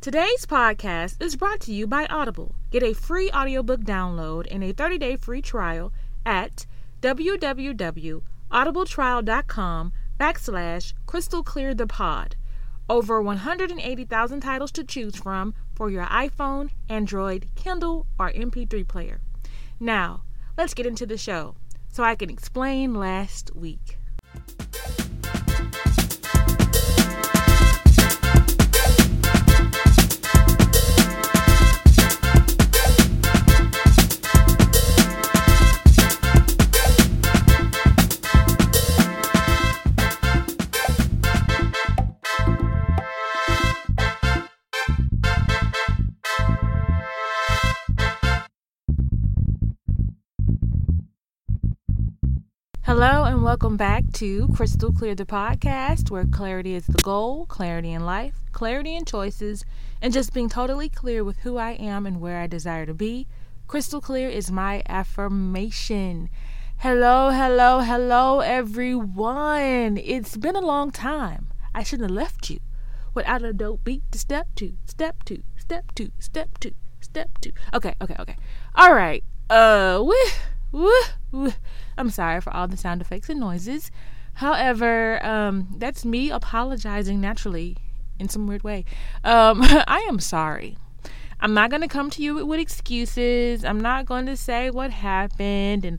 Today's podcast is brought to you by Audible. Get a free audiobook download and a 30-day free trial at www.audibletrial.com backslash crystal clear the pod. Over 180,000 titles to choose from for your iPhone, Android, Kindle, or MP3 player. Now, let's get into the show so I can explain last week. Hello and welcome back to Crystal Clear the podcast, where clarity is the goal, clarity in life, clarity in choices, and just being totally clear with who I am and where I desire to be. Crystal clear is my affirmation. Hello, hello, hello, everyone. It's been a long time. I shouldn't have left you without a dope beat to step two, step two, step two, step two, step two. Okay, okay, okay. All right. Uh, woo, I'm sorry for all the sound effects and noises. However, um, that's me apologizing naturally in some weird way. Um, I am sorry. I'm not going to come to you with excuses. I'm not going to say what happened and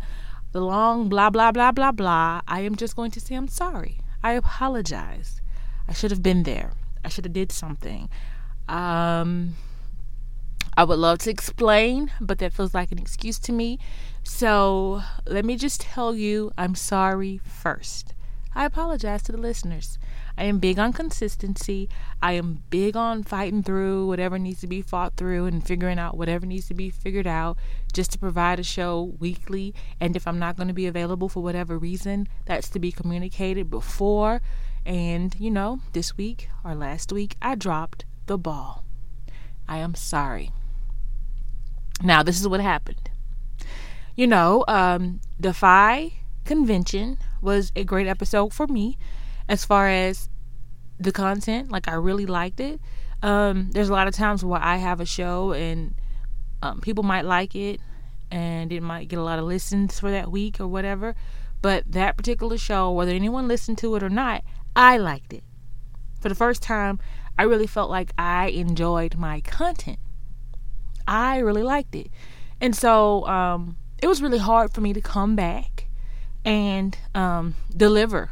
the long blah, blah, blah, blah, blah. I am just going to say I'm sorry. I apologize. I should have been there. I should have did something. Um, I would love to explain, but that feels like an excuse to me. So let me just tell you I'm sorry first. I apologize to the listeners. I am big on consistency. I am big on fighting through whatever needs to be fought through and figuring out whatever needs to be figured out just to provide a show weekly. And if I'm not going to be available for whatever reason, that's to be communicated before. And, you know, this week or last week, I dropped the ball. I am sorry. Now, this is what happened. You know, um, Defy Convention was a great episode for me as far as the content. Like, I really liked it. Um, there's a lot of times where I have a show and um, people might like it and it might get a lot of listens for that week or whatever. But that particular show, whether anyone listened to it or not, I liked it. For the first time, I really felt like I enjoyed my content. I really liked it. And so um, it was really hard for me to come back and um, deliver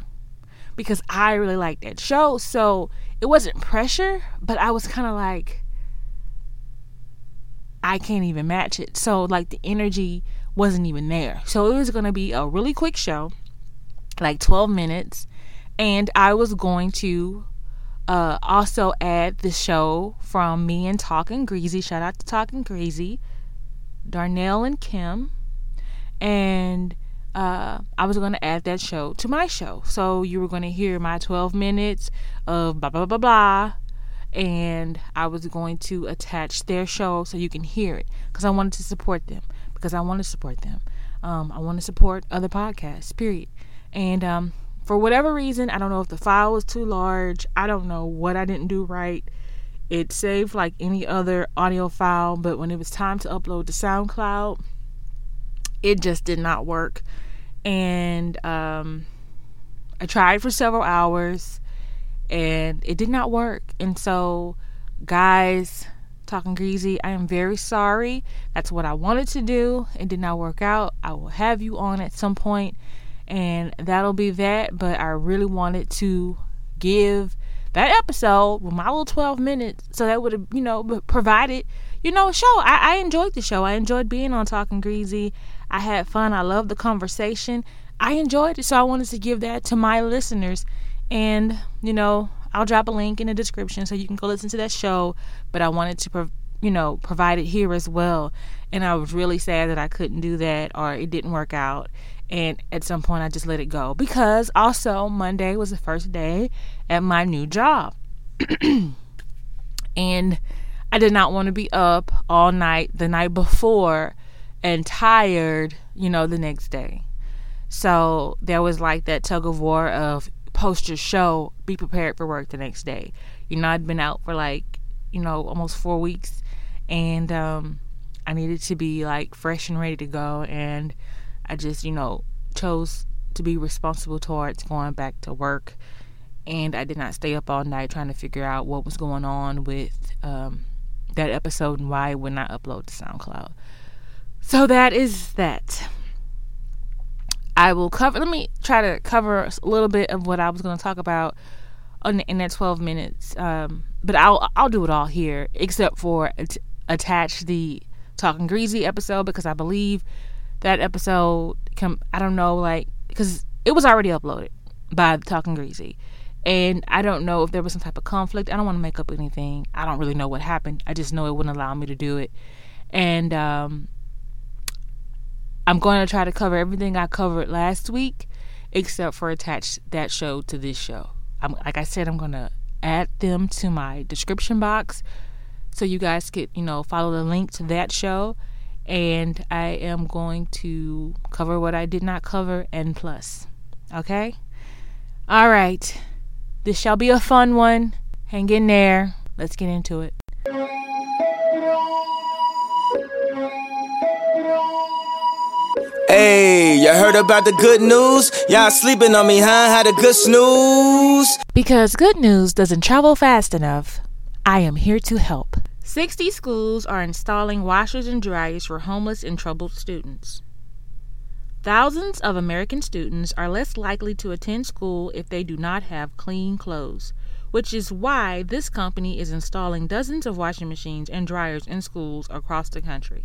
because I really liked that show. So it wasn't pressure, but I was kind of like, I can't even match it. So, like, the energy wasn't even there. So, it was going to be a really quick show, like 12 minutes. And I was going to uh, also add the show from me and Talking Greasy. Shout out to Talking Greasy, Darnell and Kim. And uh, I was going to add that show to my show. So you were going to hear my 12 minutes of blah, blah, blah, blah. And I was going to attach their show so you can hear it because I wanted to support them. Because I want to support them. Um, I want to support other podcasts, period. And um, for whatever reason, I don't know if the file was too large. I don't know what I didn't do right. It saved like any other audio file, but when it was time to upload to SoundCloud, it just did not work. And um, I tried for several hours and it did not work. And so, guys, talking greasy, I am very sorry. That's what I wanted to do. It did not work out. I will have you on at some point and that'll be that. But I really wanted to give that episode with my little 12 minutes so that would have, you know, provided, you know, show. I, I enjoyed the show. I enjoyed being on Talking Greasy. I had fun. I loved the conversation. I enjoyed it. So I wanted to give that to my listeners. And, you know, I'll drop a link in the description so you can go listen to that show. But I wanted to, you know, provide it here as well. And I was really sad that I couldn't do that or it didn't work out. And at some point, I just let it go because also Monday was the first day at my new job. and I did not want to be up all night the night before and tired, you know, the next day. So there was like that tug of war of post your show, be prepared for work the next day. You know, I'd been out for like you know, almost four weeks, and um, I needed to be like fresh and ready to go. And I just, you know, chose to be responsible towards going back to work. And I did not stay up all night trying to figure out what was going on with um, that episode and why it would not upload to SoundCloud. So that is that. I will cover. Let me try to cover a little bit of what I was going to talk about in, in that 12 minutes. Um, but I'll I'll do it all here, except for attach the talking greasy episode because I believe that episode. Com- I don't know, like because it was already uploaded by talking greasy, and I don't know if there was some type of conflict. I don't want to make up anything. I don't really know what happened. I just know it wouldn't allow me to do it, and um, I'm going to try to cover everything I covered last week, except for attach that show to this show. I'm, like I said, I'm going to add them to my description box so you guys could, you know, follow the link to that show. And I am going to cover what I did not cover and plus. Okay? All right. This shall be a fun one. Hang in there. Let's get into it. Hey, you heard about the good news? Y'all sleeping on me, huh? Had a good snooze? Because good news doesn't travel fast enough, I am here to help. 60 schools are installing washers and dryers for homeless and troubled students. Thousands of American students are less likely to attend school if they do not have clean clothes, which is why this company is installing dozens of washing machines and dryers in schools across the country.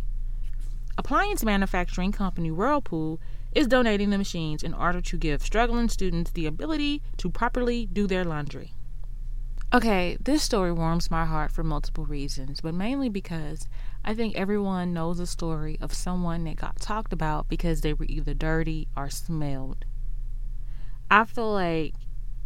Appliance manufacturing company Whirlpool is donating the machines in order to give struggling students the ability to properly do their laundry. Okay, this story warms my heart for multiple reasons, but mainly because I think everyone knows a story of someone that got talked about because they were either dirty or smelled. I feel like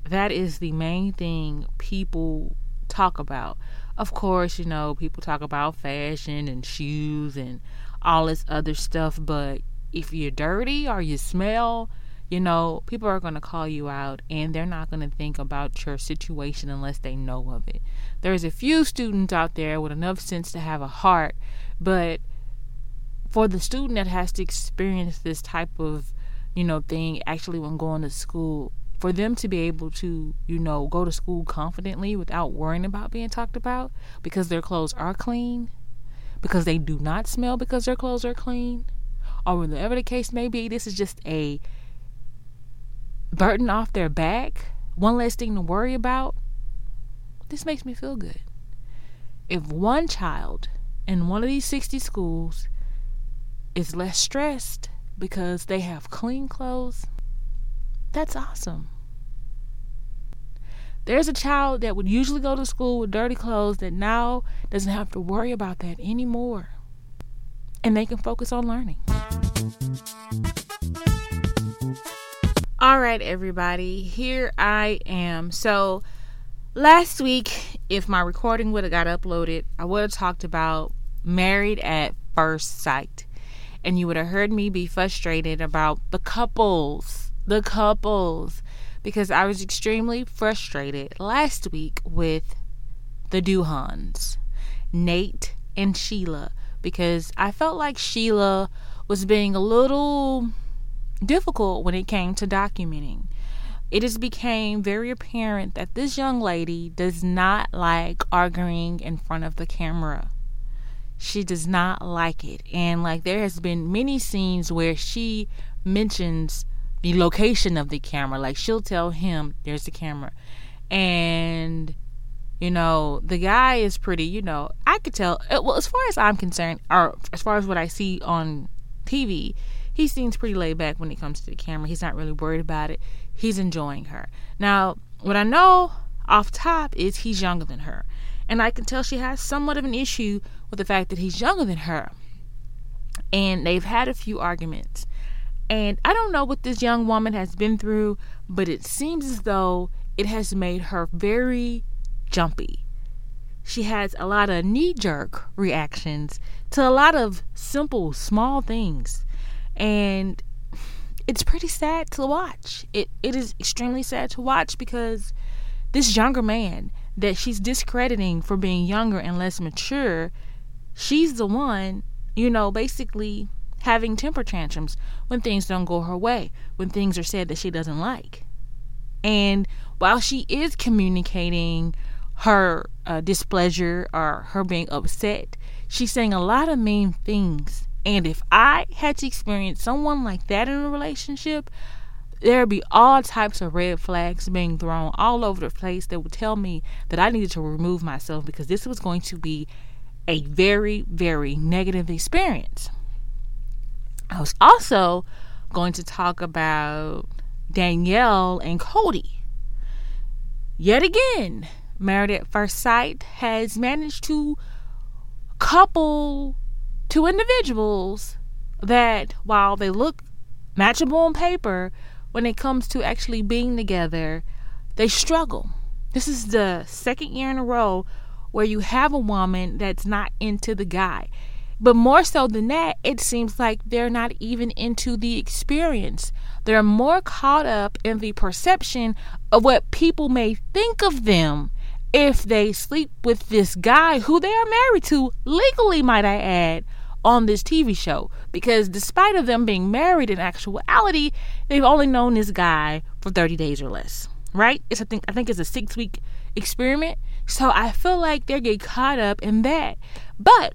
that is the main thing people talk about. Of course, you know, people talk about fashion and shoes and all this other stuff. But if you're dirty or you smell, you know, people are going to call you out and they're not going to think about your situation unless they know of it. There's a few students out there with enough sense to have a heart, but for the student that has to experience this type of, you know, thing actually when going to school, for them to be able to, you know, go to school confidently without worrying about being talked about because their clothes are clean, because they do not smell because their clothes are clean, or whatever the case may be, this is just a burden off their back, one less thing to worry about. This makes me feel good. If one child in one of these 60 schools is less stressed because they have clean clothes, that's awesome. There's a child that would usually go to school with dirty clothes that now doesn't have to worry about that anymore. And they can focus on learning. All right, everybody, here I am. So, last week, if my recording would have got uploaded, I would have talked about married at first sight. And you would have heard me be frustrated about the couples, the couples because I was extremely frustrated last week with the Duhons, Nate and Sheila, because I felt like Sheila was being a little difficult when it came to documenting. It has became very apparent that this young lady does not like arguing in front of the camera. She does not like it. And like there has been many scenes where she mentions the location of the camera. Like she'll tell him there's the camera. And you know, the guy is pretty, you know, I could tell uh, well as far as I'm concerned or as far as what I see on TV, he seems pretty laid back when it comes to the camera. He's not really worried about it. He's enjoying her. Now, what I know off top is he's younger than her. And I can tell she has somewhat of an issue with the fact that he's younger than her. And they've had a few arguments. And I don't know what this young woman has been through, but it seems as though it has made her very jumpy. She has a lot of knee jerk reactions to a lot of simple, small things. And it's pretty sad to watch. It it is extremely sad to watch because this younger man that she's discrediting for being younger and less mature, she's the one, you know, basically having temper tantrums when things don't go her way, when things are said that she doesn't like. And while she is communicating her uh, displeasure or her being upset, she's saying a lot of mean things. And if I had to experience someone like that in a relationship, there'd be all types of red flags being thrown all over the place that would tell me that I needed to remove myself because this was going to be a very, very negative experience. I was also going to talk about Danielle and Cody. Yet again, Married at First Sight has managed to couple two individuals that, while they look matchable on paper, when it comes to actually being together, they struggle. This is the second year in a row where you have a woman that's not into the guy. But more so than that, it seems like they're not even into the experience. They're more caught up in the perception of what people may think of them if they sleep with this guy who they are married to, legally, might I add, on this TV show. Because despite of them being married in actuality, they've only known this guy for 30 days or less. Right? It's a thing, I think it's a six week experiment. So I feel like they're getting caught up in that. But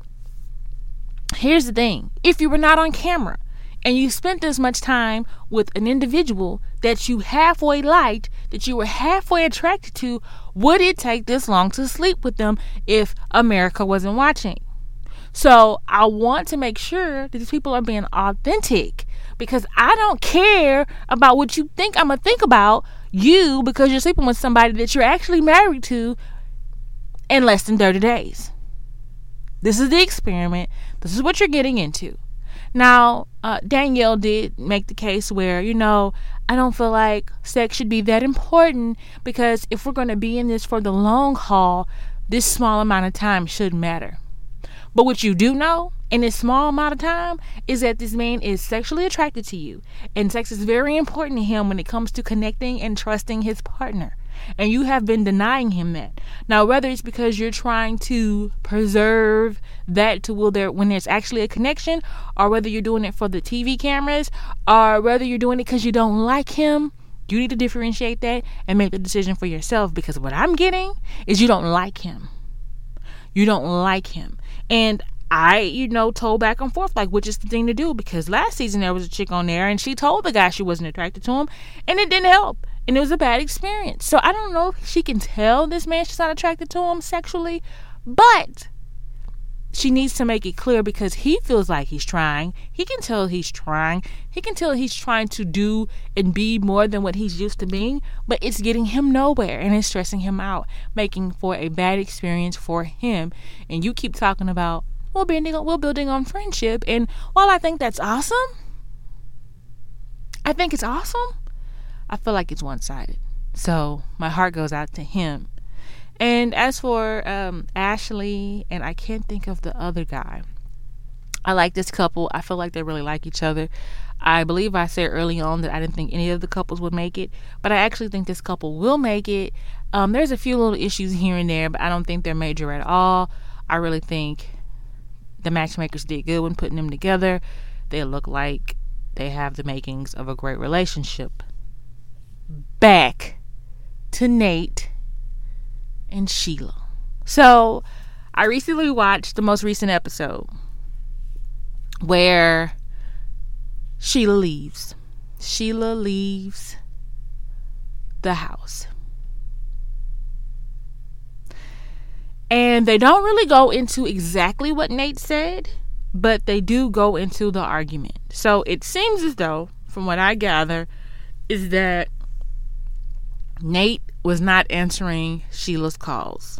Here's the thing if you were not on camera and you spent this much time with an individual that you halfway liked, that you were halfway attracted to, would it take this long to sleep with them if America wasn't watching? So I want to make sure that these people are being authentic because I don't care about what you think I'm going to think about you because you're sleeping with somebody that you're actually married to in less than 30 days. This is the experiment. This is what you're getting into. Now, uh, Danielle did make the case where, you know, I don't feel like sex should be that important because if we're going to be in this for the long haul, this small amount of time should matter. But what you do know in this small amount of time is that this man is sexually attracted to you, and sex is very important to him when it comes to connecting and trusting his partner and you have been denying him that. Now, whether it's because you're trying to preserve that to will there when there's actually a connection, or whether you're doing it for the TV cameras, or whether you're doing it because you don't like him, you need to differentiate that and make the decision for yourself. Because what I'm getting is you don't like him. You don't like him, and I, you know, told back and forth like which is the thing to do because last season there was a chick on there and she told the guy she wasn't attracted to him and it didn't help and it was a bad experience. So I don't know if she can tell this man she's not attracted to him sexually, but she needs to make it clear because he feels like he's trying. He can tell he's trying. He can tell he's trying to do and be more than what he's used to being, but it's getting him nowhere and it's stressing him out, making for a bad experience for him. And you keep talking about we're building we're building on friendship, and while I think that's awesome, I think it's awesome. I feel like it's one sided. So my heart goes out to him. And as for um, Ashley, and I can't think of the other guy. I like this couple. I feel like they really like each other. I believe I said early on that I didn't think any of the couples would make it, but I actually think this couple will make it. Um, there's a few little issues here and there, but I don't think they're major at all. I really think the matchmakers did good when putting them together. They look like they have the makings of a great relationship back to Nate and Sheila. So, I recently watched the most recent episode where Sheila leaves. Sheila leaves the house. And they don't really go into exactly what Nate said, but they do go into the argument. So it seems as though, from what I gather, is that Nate was not answering Sheila's calls.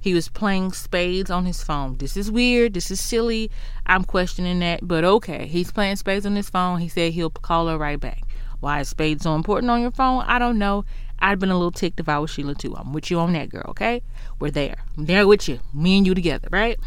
He was playing spades on his phone. This is weird. This is silly. I'm questioning that, but okay. He's playing spades on his phone. He said he'll call her right back. Why is spades so important on your phone? I don't know. I'd been a little ticked if I was Sheila too. I'm with you on that, girl, okay? We're there. I'm there with you. Me and you together, right?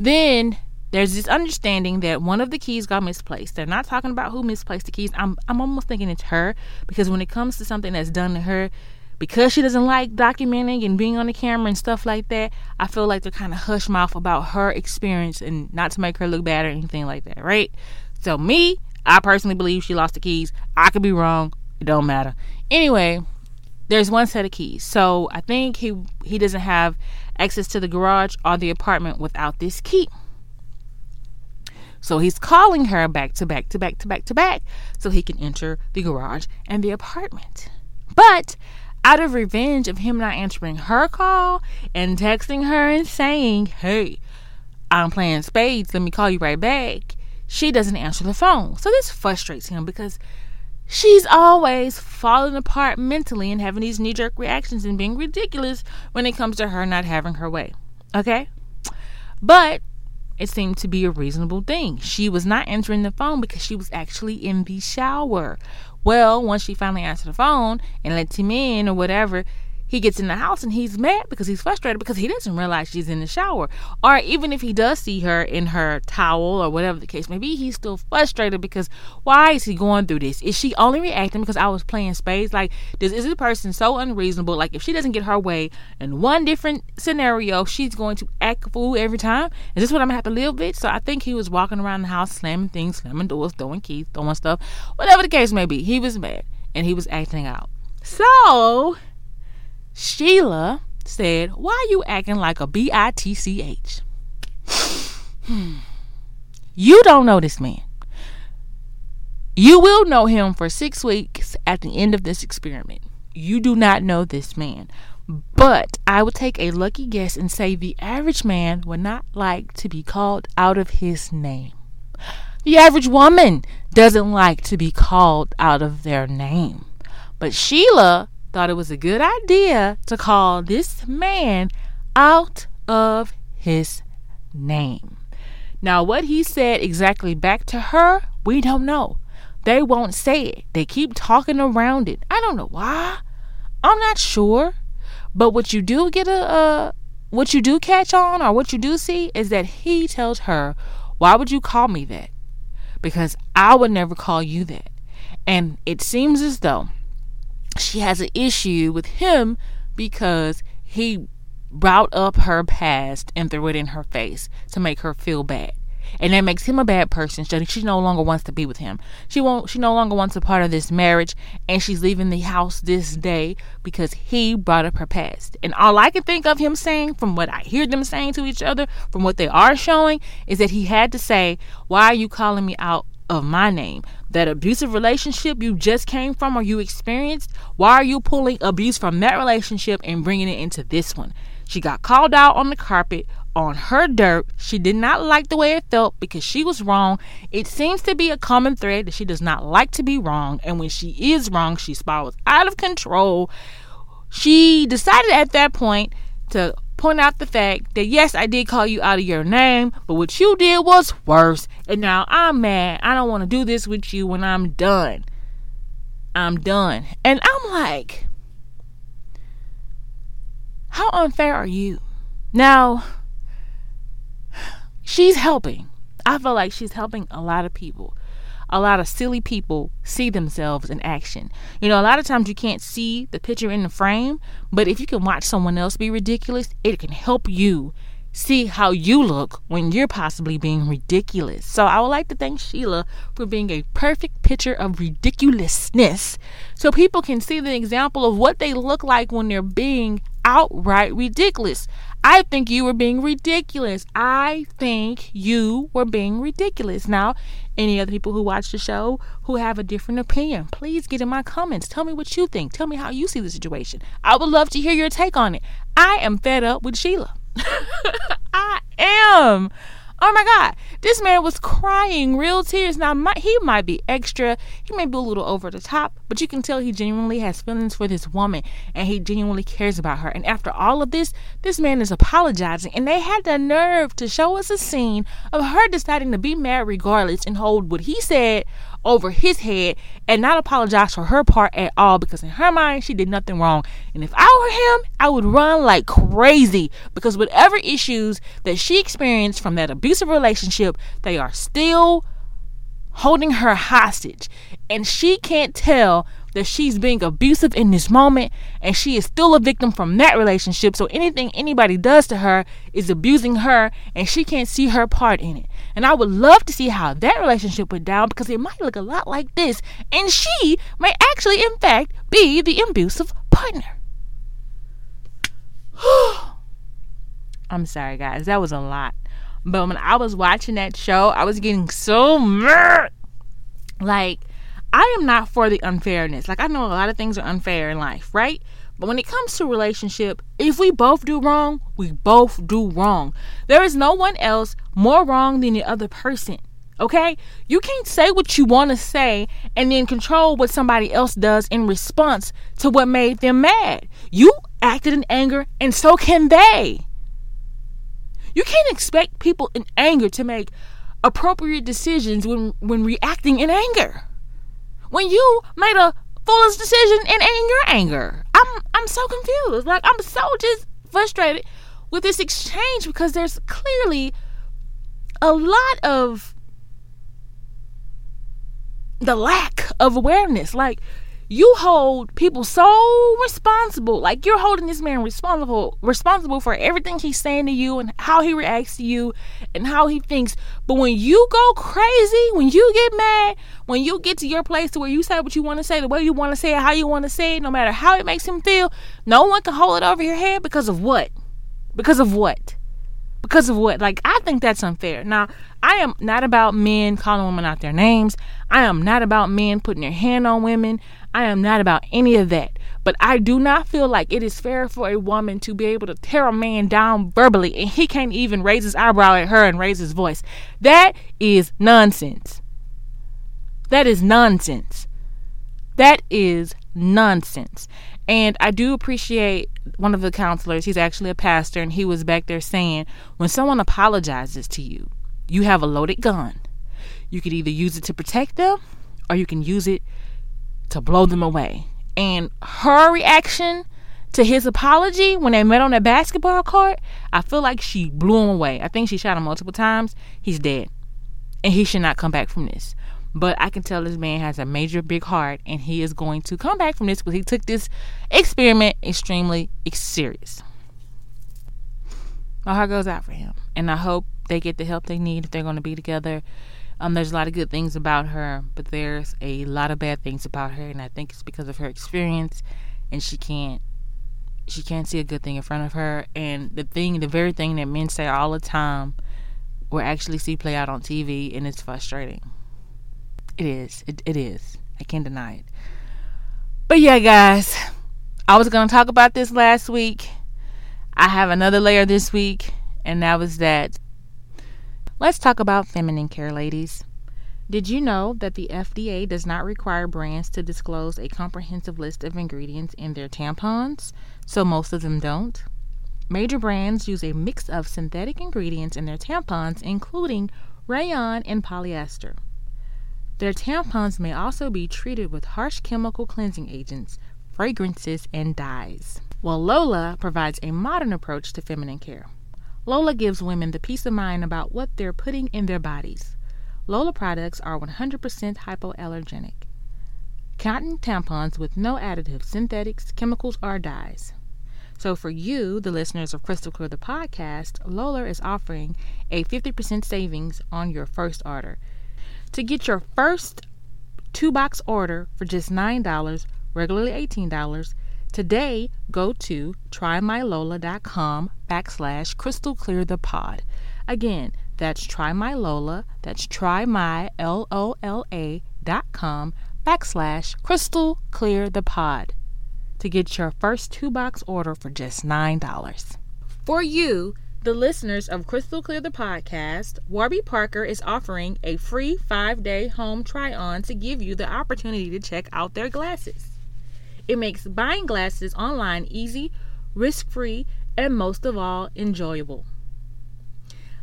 Then there's this understanding that one of the keys got misplaced. They're not talking about who misplaced the keys. I'm I'm almost thinking it's her because when it comes to something that's done to her, because she doesn't like documenting and being on the camera and stuff like that, I feel like they're kind of hush mouth about her experience and not to make her look bad or anything like that, right? So me, I personally believe she lost the keys. I could be wrong. It don't matter. Anyway, there's one set of keys. So I think he he doesn't have access to the garage or the apartment without this key. So he's calling her back to back to back to back to back so he can enter the garage and the apartment. But out of revenge of him not answering her call and texting her and saying, Hey, I'm playing spades, let me call you right back, she doesn't answer the phone. So this frustrates him because she's always falling apart mentally and having these knee jerk reactions and being ridiculous when it comes to her not having her way. Okay? But it seemed to be a reasonable thing. She was not answering the phone because she was actually in the shower. Well, once she finally answered the phone and let him in or whatever, he gets in the house and he's mad because he's frustrated because he doesn't realize she's in the shower. Or even if he does see her in her towel or whatever the case may be, he's still frustrated because why is he going through this? Is she only reacting because I was playing spades? Like, does, is this person so unreasonable? Like, if she doesn't get her way in one different scenario, she's going to act fool every time? Is this what I'm gonna have to live with? So I think he was walking around the house slamming things, slamming doors, throwing keys, throwing stuff, whatever the case may be. He was mad and he was acting out. So Sheila said, Why you acting like a B I T C H? Hmm. You don't know this man. You will know him for six weeks at the end of this experiment. You do not know this man. But I would take a lucky guess and say the average man would not like to be called out of his name. The average woman doesn't like to be called out of their name. But Sheila thought it was a good idea to call this man out of his name. Now, what he said exactly back to her, we don't know. They won't say it. They keep talking around it. I don't know why. I'm not sure. But what you do get a uh, what you do catch on or what you do see is that he tells her, "Why would you call me that?" Because I would never call you that. And it seems as though she has an issue with him because he brought up her past and threw it in her face to make her feel bad. And that makes him a bad person. She, she no longer wants to be with him. She won't she no longer wants a part of this marriage and she's leaving the house this day because he brought up her past. And all I can think of him saying from what I hear them saying to each other, from what they are showing, is that he had to say, Why are you calling me out of my name. That abusive relationship you just came from or you experienced, why are you pulling abuse from that relationship and bringing it into this one? She got called out on the carpet on her dirt. She did not like the way it felt because she was wrong. It seems to be a common thread that she does not like to be wrong. And when she is wrong, she spirals out of control. She decided at that point to point out the fact that yes, I did call you out of your name, but what you did was worse. And now I'm mad. I don't want to do this with you when I'm done. I'm done. And I'm like, how unfair are you? Now, she's helping. I feel like she's helping a lot of people a lot of silly people see themselves in action. You know, a lot of times you can't see the picture in the frame, but if you can watch someone else be ridiculous, it can help you see how you look when you're possibly being ridiculous. So I would like to thank Sheila for being a perfect picture of ridiculousness so people can see the example of what they look like when they're being outright ridiculous. I think you were being ridiculous. I think you were being ridiculous. Now, any other people who watch the show who have a different opinion, please get in my comments. Tell me what you think. Tell me how you see the situation. I would love to hear your take on it. I am fed up with Sheila. I am. Oh my God, this man was crying real tears. Now, my, he might be extra, he may be a little over the top, but you can tell he genuinely has feelings for this woman and he genuinely cares about her. And after all of this, this man is apologizing. And they had the nerve to show us a scene of her deciding to be mad regardless and hold what he said over his head and not apologize for her part at all because in her mind she did nothing wrong. And if I were him, I would run like crazy because whatever issues that she experienced from that abusive relationship, they are still holding her hostage. And she can't tell that she's being abusive in this moment and she is still a victim from that relationship. So anything anybody does to her is abusing her and she can't see her part in it. And I would love to see how that relationship went down because it might look a lot like this. And she may actually, in fact, be the abusive partner. I'm sorry, guys. That was a lot. But when I was watching that show, I was getting so mad. Like, I am not for the unfairness. Like, I know a lot of things are unfair in life, right? But when it comes to relationship, if we both do wrong, we both do wrong. There is no one else more wrong than the other person. Okay? You can't say what you want to say and then control what somebody else does in response to what made them mad. You acted in anger, and so can they. You can't expect people in anger to make appropriate decisions when, when reacting in anger. When you made a foolish decision in anger, anger. I'm I'm so confused. Like I'm so just frustrated with this exchange because there's clearly a lot of the lack of awareness. Like you hold people so responsible like you're holding this man responsible responsible for everything he's saying to you and how he reacts to you and how he thinks but when you go crazy when you get mad when you get to your place to where you say what you want to say the way you want to say it how you want to say it no matter how it makes him feel no one can hold it over your head because of what because of what because of what? Like, I think that's unfair. Now, I am not about men calling women out their names. I am not about men putting their hand on women. I am not about any of that. But I do not feel like it is fair for a woman to be able to tear a man down verbally and he can't even raise his eyebrow at her and raise his voice. That is nonsense. That is nonsense. That is nonsense. And I do appreciate one of the counselors, he's actually a pastor, and he was back there saying, when someone apologizes to you, you have a loaded gun. You could either use it to protect them or you can use it to blow them away. And her reaction to his apology when they met on that basketball court, I feel like she blew him away. I think she shot him multiple times. He's dead. And he should not come back from this. But I can tell this man has a major big heart and he is going to come back from this because he took this experiment extremely serious. My heart goes out for him. And I hope they get the help they need if they're going to be together. Um, there's a lot of good things about her, but there's a lot of bad things about her, and I think it's because of her experience, and she can't she can't see a good thing in front of her. And the thing, the very thing that men say all the time, we actually see play out on TV, and it's frustrating. It is. It, it is. I can't deny it. But yeah, guys, I was to talk about this last week. I have another layer this week, and that was that. Let's talk about feminine care, ladies. Did you know that the FDA does not require brands to disclose a comprehensive list of ingredients in their tampons? So most of them don't. Major brands use a mix of synthetic ingredients in their tampons, including rayon and polyester. Their tampons may also be treated with harsh chemical cleansing agents, fragrances, and dyes. While Lola provides a modern approach to feminine care. Lola gives women the peace of mind about what they're putting in their bodies. Lola products are 100% hypoallergenic. Cotton tampons with no additives, synthetics, chemicals, or dyes. So, for you, the listeners of Crystal Clear the podcast, Lola is offering a 50% savings on your first order. To get your first two box order for just $9, regularly $18, today go to trymylola.com backslash crystal clear the pod. Again, that's trymylola, that's trymy, L-O-L-A dot com backslash crystal clear the pod to get your first two box order for just $9. For you, the listeners of Crystal Clear the podcast, Warby Parker is offering a free five day home try on to give you the opportunity to check out their glasses. It makes buying glasses online easy, risk free, and most of all, enjoyable.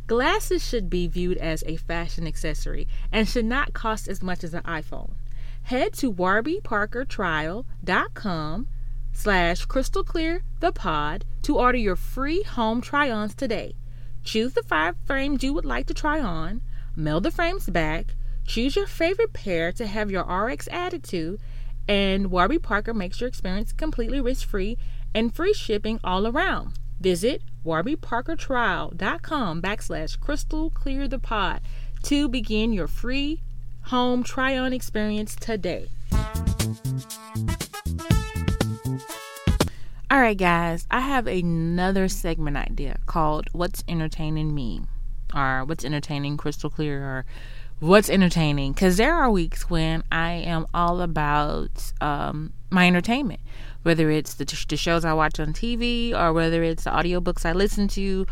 Glasses should be viewed as a fashion accessory and should not cost as much as an iPhone. Head to warbyparkertrial.com slash crystal clear the pod to order your free home try-ons today. Choose the five frames you would like to try on, mail the frames back, choose your favorite pair to have your RX added to, and Warby Parker makes your experience completely risk free and free shipping all around. Visit warbyparkertrial.com backslash crystal clear the pod to begin your free home try on experience today. All right, guys, I have another segment idea called What's Entertaining Me, or What's Entertaining Crystal Clear, or What's Entertaining. Because there are weeks when I am all about um, my entertainment, whether it's the, the shows I watch on TV, or whether it's the audiobooks I listen to,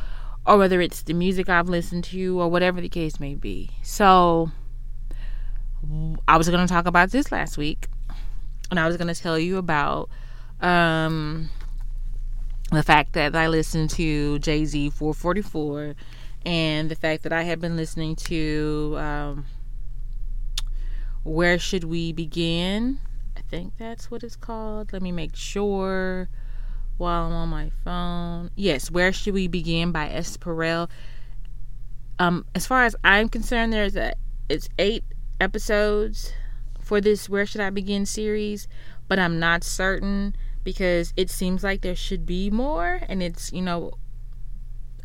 or whether it's the music I've listened to, or whatever the case may be. So, I was going to talk about this last week, and I was going to tell you about. Um, the fact that I listened to Jay Z 444 and the fact that I have been listening to um, Where Should We Begin? I think that's what it's called. Let me make sure while I'm on my phone. Yes, Where Should We Begin by S. Um, as far as I'm concerned, there's a it's eight episodes for this Where Should I Begin series, but I'm not certain because it seems like there should be more and it's you know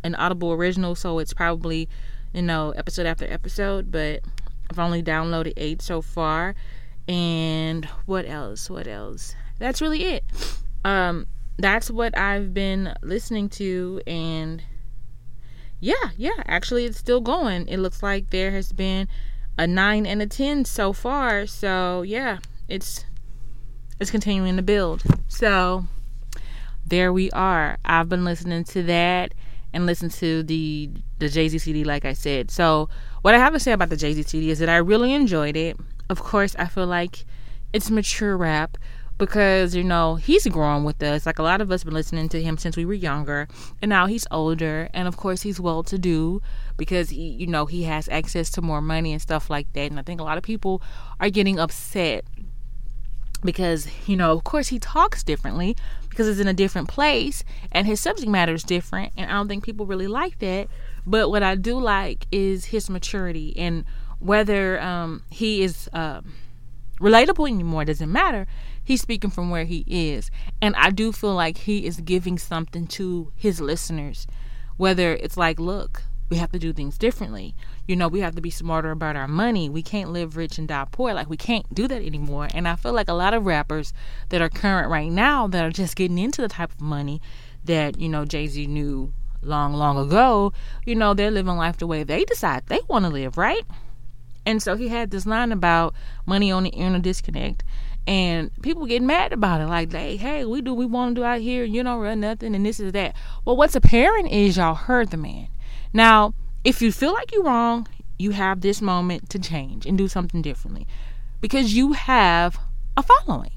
an audible original so it's probably you know episode after episode but i've only downloaded eight so far. And what else? What else? That's really it. Um that's what i've been listening to and yeah yeah actually it's still going. It looks like there has been a 9 and a 10 so far so yeah it's it's continuing to build. So there we are. I've been listening to that and listen to the the Jay Z CD, like I said. So what I have to say about the Jay Z CD is that I really enjoyed it. Of course, I feel like it's mature rap because you know he's grown with us. Like a lot of us been listening to him since we were younger, and now he's older, and of course he's well to do because he, you know, he has access to more money and stuff like that. And I think a lot of people are getting upset because you know of course he talks differently because it's in a different place and his subject matter is different and i don't think people really like that. But what i do like is his maturity and whether um, he is uh, relatable anymore doesn't matter. He's speaking from where he is. And i do feel like he is giving something to his listeners whether it's like look we have to do things differently. You know, we have to be smarter about our money. We can't live rich and die poor. Like, we can't do that anymore. And I feel like a lot of rappers that are current right now that are just getting into the type of money that, you know, Jay Z knew long, long ago, you know, they're living life the way they decide they want to live, right? And so he had this line about money on the inner disconnect. And people getting mad about it, like, hey, hey, we do we want to do out here, you don't run nothing, and this is that. Well, what's apparent is y'all heard the man. Now, if you feel like you're wrong, you have this moment to change and do something differently because you have a following.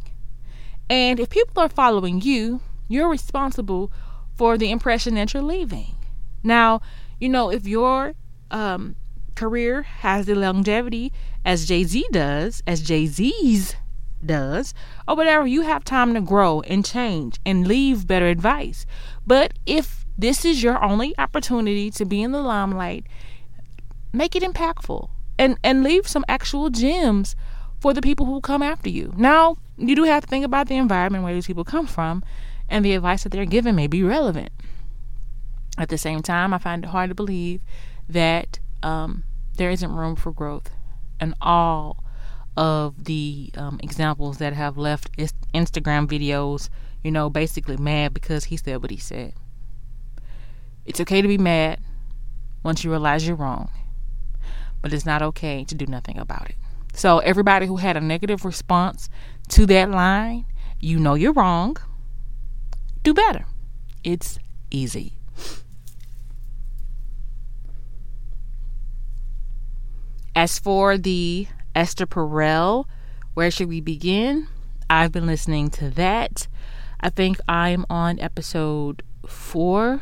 And if people are following you, you're responsible for the impression that you're leaving. Now, you know, if your um, career has the longevity as Jay Z does, as Jay Z's does, or whatever, you have time to grow and change and leave better advice. But if this is your only opportunity to be in the limelight. Make it impactful and and leave some actual gems for the people who come after you. Now, you do have to think about the environment where these people come from and the advice that they're given may be relevant. At the same time, I find it hard to believe that um, there isn't room for growth and all of the um, examples that have left Instagram videos, you know, basically mad because he said what he said. It's okay to be mad once you realize you're wrong, but it's not okay to do nothing about it. So, everybody who had a negative response to that line, you know you're wrong. Do better. It's easy. As for the Esther Perel, where should we begin? I've been listening to that. I think I'm on episode four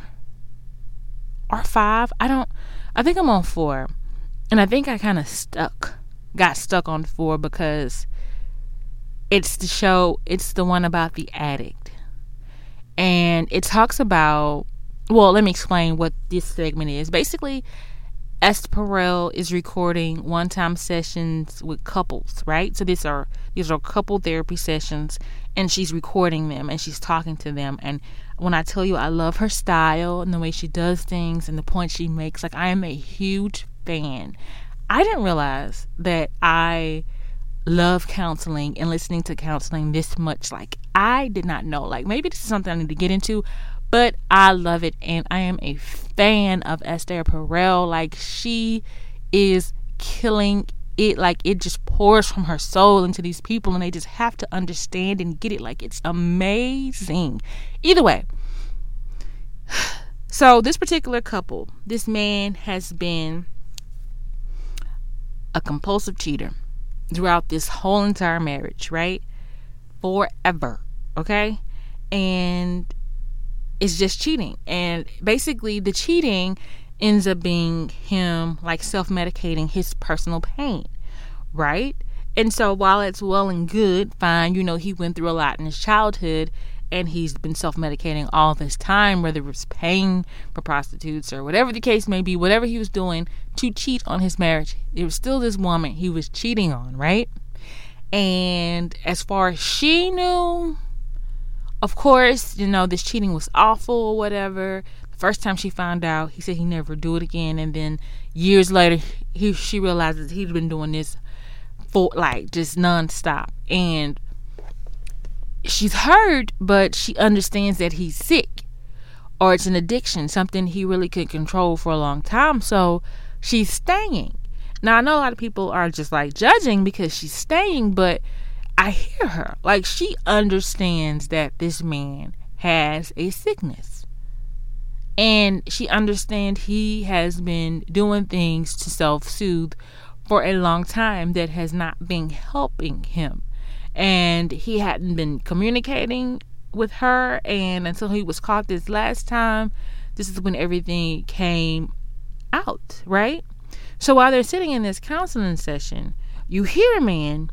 or five. I don't. I think I'm on four, and I think I kind of stuck, got stuck on four because it's the show. It's the one about the addict, and it talks about. Well, let me explain what this segment is. Basically, Esther Perel is recording one-time sessions with couples, right? So these are these are couple therapy sessions, and she's recording them and she's talking to them. And when I tell you I love her style and the way she does things and the points she makes, like I am a huge fan. I didn't realize that I love counseling and listening to counseling this much. Like I did not know. Like maybe this is something I need to get into, but I love it and I am a fan of Esther Perel. Like she is killing it like it just pours from her soul into these people and they just have to understand and get it like it's amazing. Either way. So this particular couple, this man has been a compulsive cheater throughout this whole entire marriage, right? Forever. Okay? And it's just cheating. And basically, the cheating ends up being him like self medicating his personal pain, right? And so, while it's well and good, fine, you know, he went through a lot in his childhood and he's been self medicating all this time, whether it was paying for prostitutes or whatever the case may be, whatever he was doing to cheat on his marriage. It was still this woman he was cheating on, right? And as far as she knew, of course, you know, this cheating was awful or whatever. First time she found out, he said he never do it again. And then years later, he she realizes he'd been doing this for like just nonstop. And she's hurt, but she understands that he's sick or it's an addiction, something he really could control for a long time. So she's staying. Now, I know a lot of people are just like judging because she's staying, but I hear her. Like she understands that this man has a sickness. And she understands he has been doing things to self-soothe for a long time that has not been helping him. And he hadn't been communicating with her and until he was caught this last time, this is when everything came out, right? So while they're sitting in this counseling session, you hear a man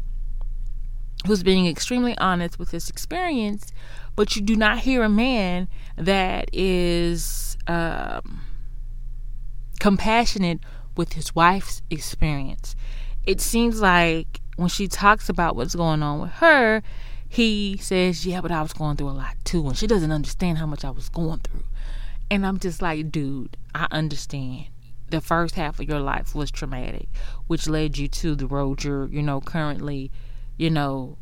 who's being extremely honest with his experience, but you do not hear a man that is um, compassionate with his wife's experience. It seems like when she talks about what's going on with her, he says, Yeah, but I was going through a lot too. And she doesn't understand how much I was going through. And I'm just like, Dude, I understand. The first half of your life was traumatic, which led you to the road you're, you know, currently you know,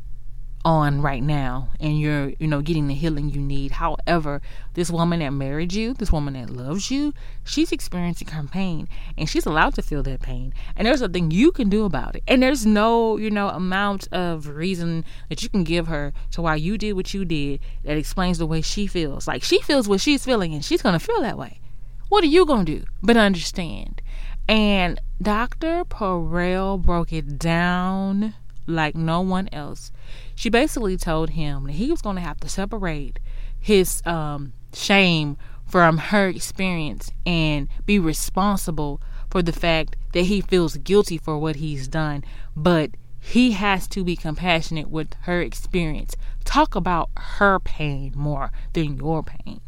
on right now and you're, you know, getting the healing you need. However, this woman that married you, this woman that loves you, she's experiencing her pain and she's allowed to feel that pain. And there's nothing you can do about it. And there's no, you know, amount of reason that you can give her to why you did what you did that explains the way she feels. Like she feels what she's feeling and she's to feel that way. What are you to do but understand? And Dr. Perel broke it down like no one else. She basically told him that he was going to have to separate his um, shame from her experience and be responsible for the fact that he feels guilty for what he's done. But he has to be compassionate with her experience. Talk about her pain more than your pain.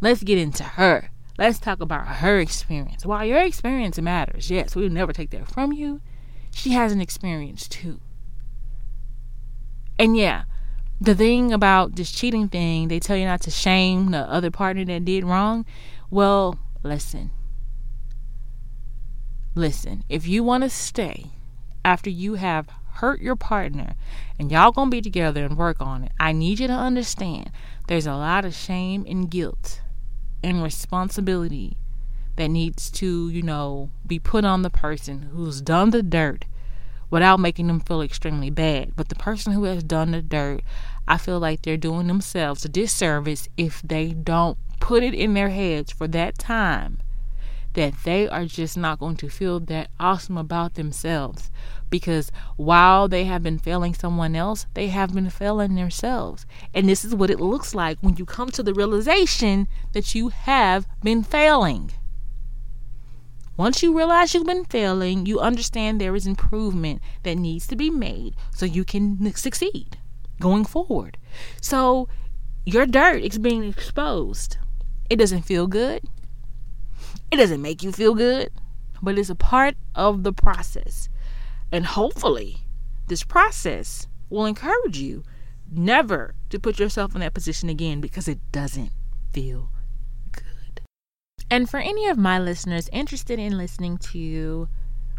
Let's get into her. Let's talk about her experience. While your experience matters, yes, we'll never take that from you. She has an experience too. And yeah, the thing about this cheating thing, they tell you not to shame the other partner that did wrong. Well, listen. Listen, if you want to stay after you have hurt your partner and y'all gonna be together and work on it, I need you to understand there's a lot of shame and guilt and responsibility that needs to, you know, be put on the person who's done the dirt without making them feel extremely bad. But the person who has done the dirt, I feel like they're doing themselves a disservice if they don't put it in their heads for that time that they are just not going to feel that awesome about themselves because while they have been failing someone else, they have been failing themselves. And this is what it looks like when you come to the realization that you have been failing. Once you realize you've been failing, you understand there is improvement that needs to be made so you can succeed going forward. So your dirt is being exposed. It doesn't feel good. It doesn't make you feel good. but it's a part of the process. And hopefully, this process will encourage you never to put yourself in that position again because it doesn't feel. And for any of my listeners interested in listening to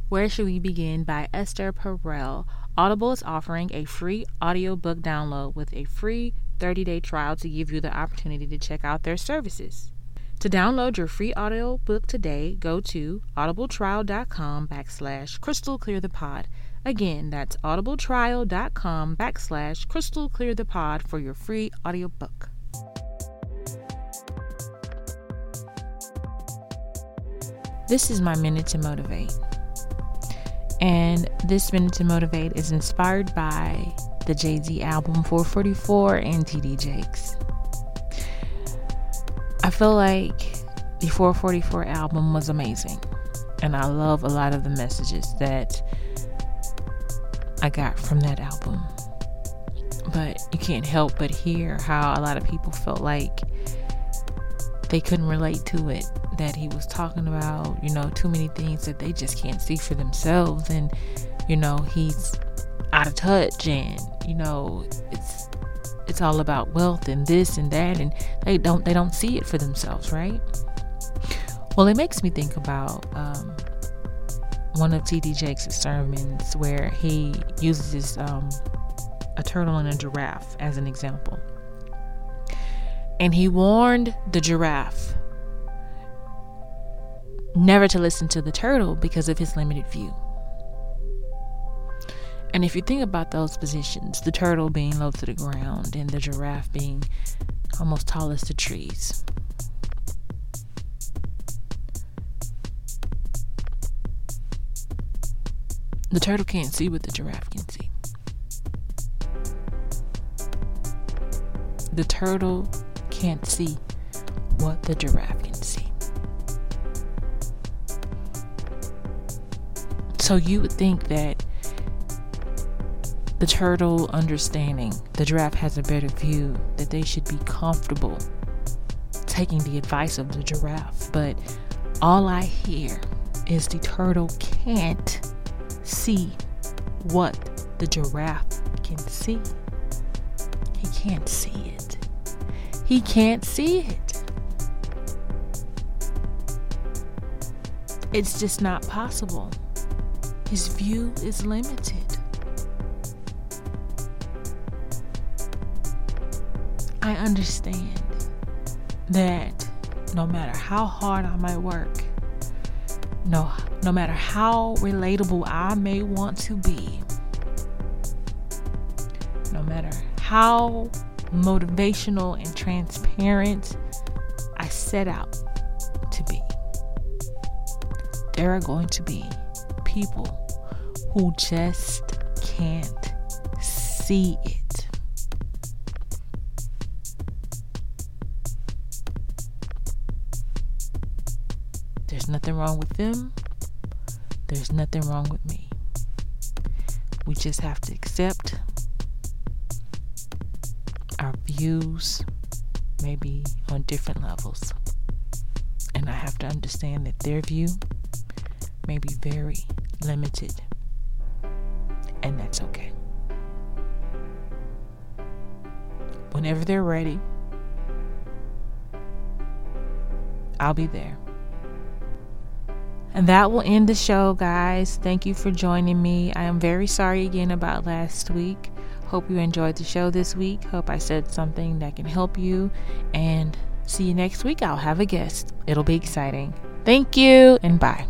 Where Should We Begin by Esther Perel, Audible is offering a free audiobook download with a free 30 day trial to give you the opportunity to check out their services. To download your free audiobook today, go to audibletrial.com backslash crystal clear the pod. Again, that's audibletrial.com backslash crystal clear the pod for your free audiobook. This is my minute to motivate. And this minute to motivate is inspired by the Jay Z album 444 and TD Jakes. I feel like the 444 album was amazing. And I love a lot of the messages that I got from that album. But you can't help but hear how a lot of people felt like they couldn't relate to it. That he was talking about, you know, too many things that they just can't see for themselves. And, you know, he's out of touch and, you know, it's it's all about wealth and this and that. And they don't they don't see it for themselves right? Well it makes me think about um, one of TD Jakes' sermons where he uses um, a turtle and a giraffe as an example. And he warned the giraffe never to listen to the turtle because of his limited view and if you think about those positions, the turtle being low to the ground and the giraffe being almost tall as the trees. The turtle can't see what the giraffe can see. The turtle can't see what the giraffe can see. So you would think that the turtle understanding the giraffe has a better view, that they should be comfortable taking the advice of the giraffe. But all I hear is the turtle can't see what the giraffe can see. He can't see it. He can't see it. It's just not possible. His view is limited. I understand that no matter how hard I might work, no no matter how relatable I may want to be, no matter how motivational and transparent I set out to be, there are going to be people who just can't see it. There's nothing wrong with them. There's nothing wrong with me. We just have to accept our views maybe on different levels. And I have to understand that their view may be very limited. And that's okay. Whenever they're ready, I'll be there. And that will end the show, guys. Thank you for joining me. I am very sorry again about last week. Hope you enjoyed the show this week. Hope I said something that can help you. And see you next week. I'll have a guest. It'll be exciting. Thank you and bye.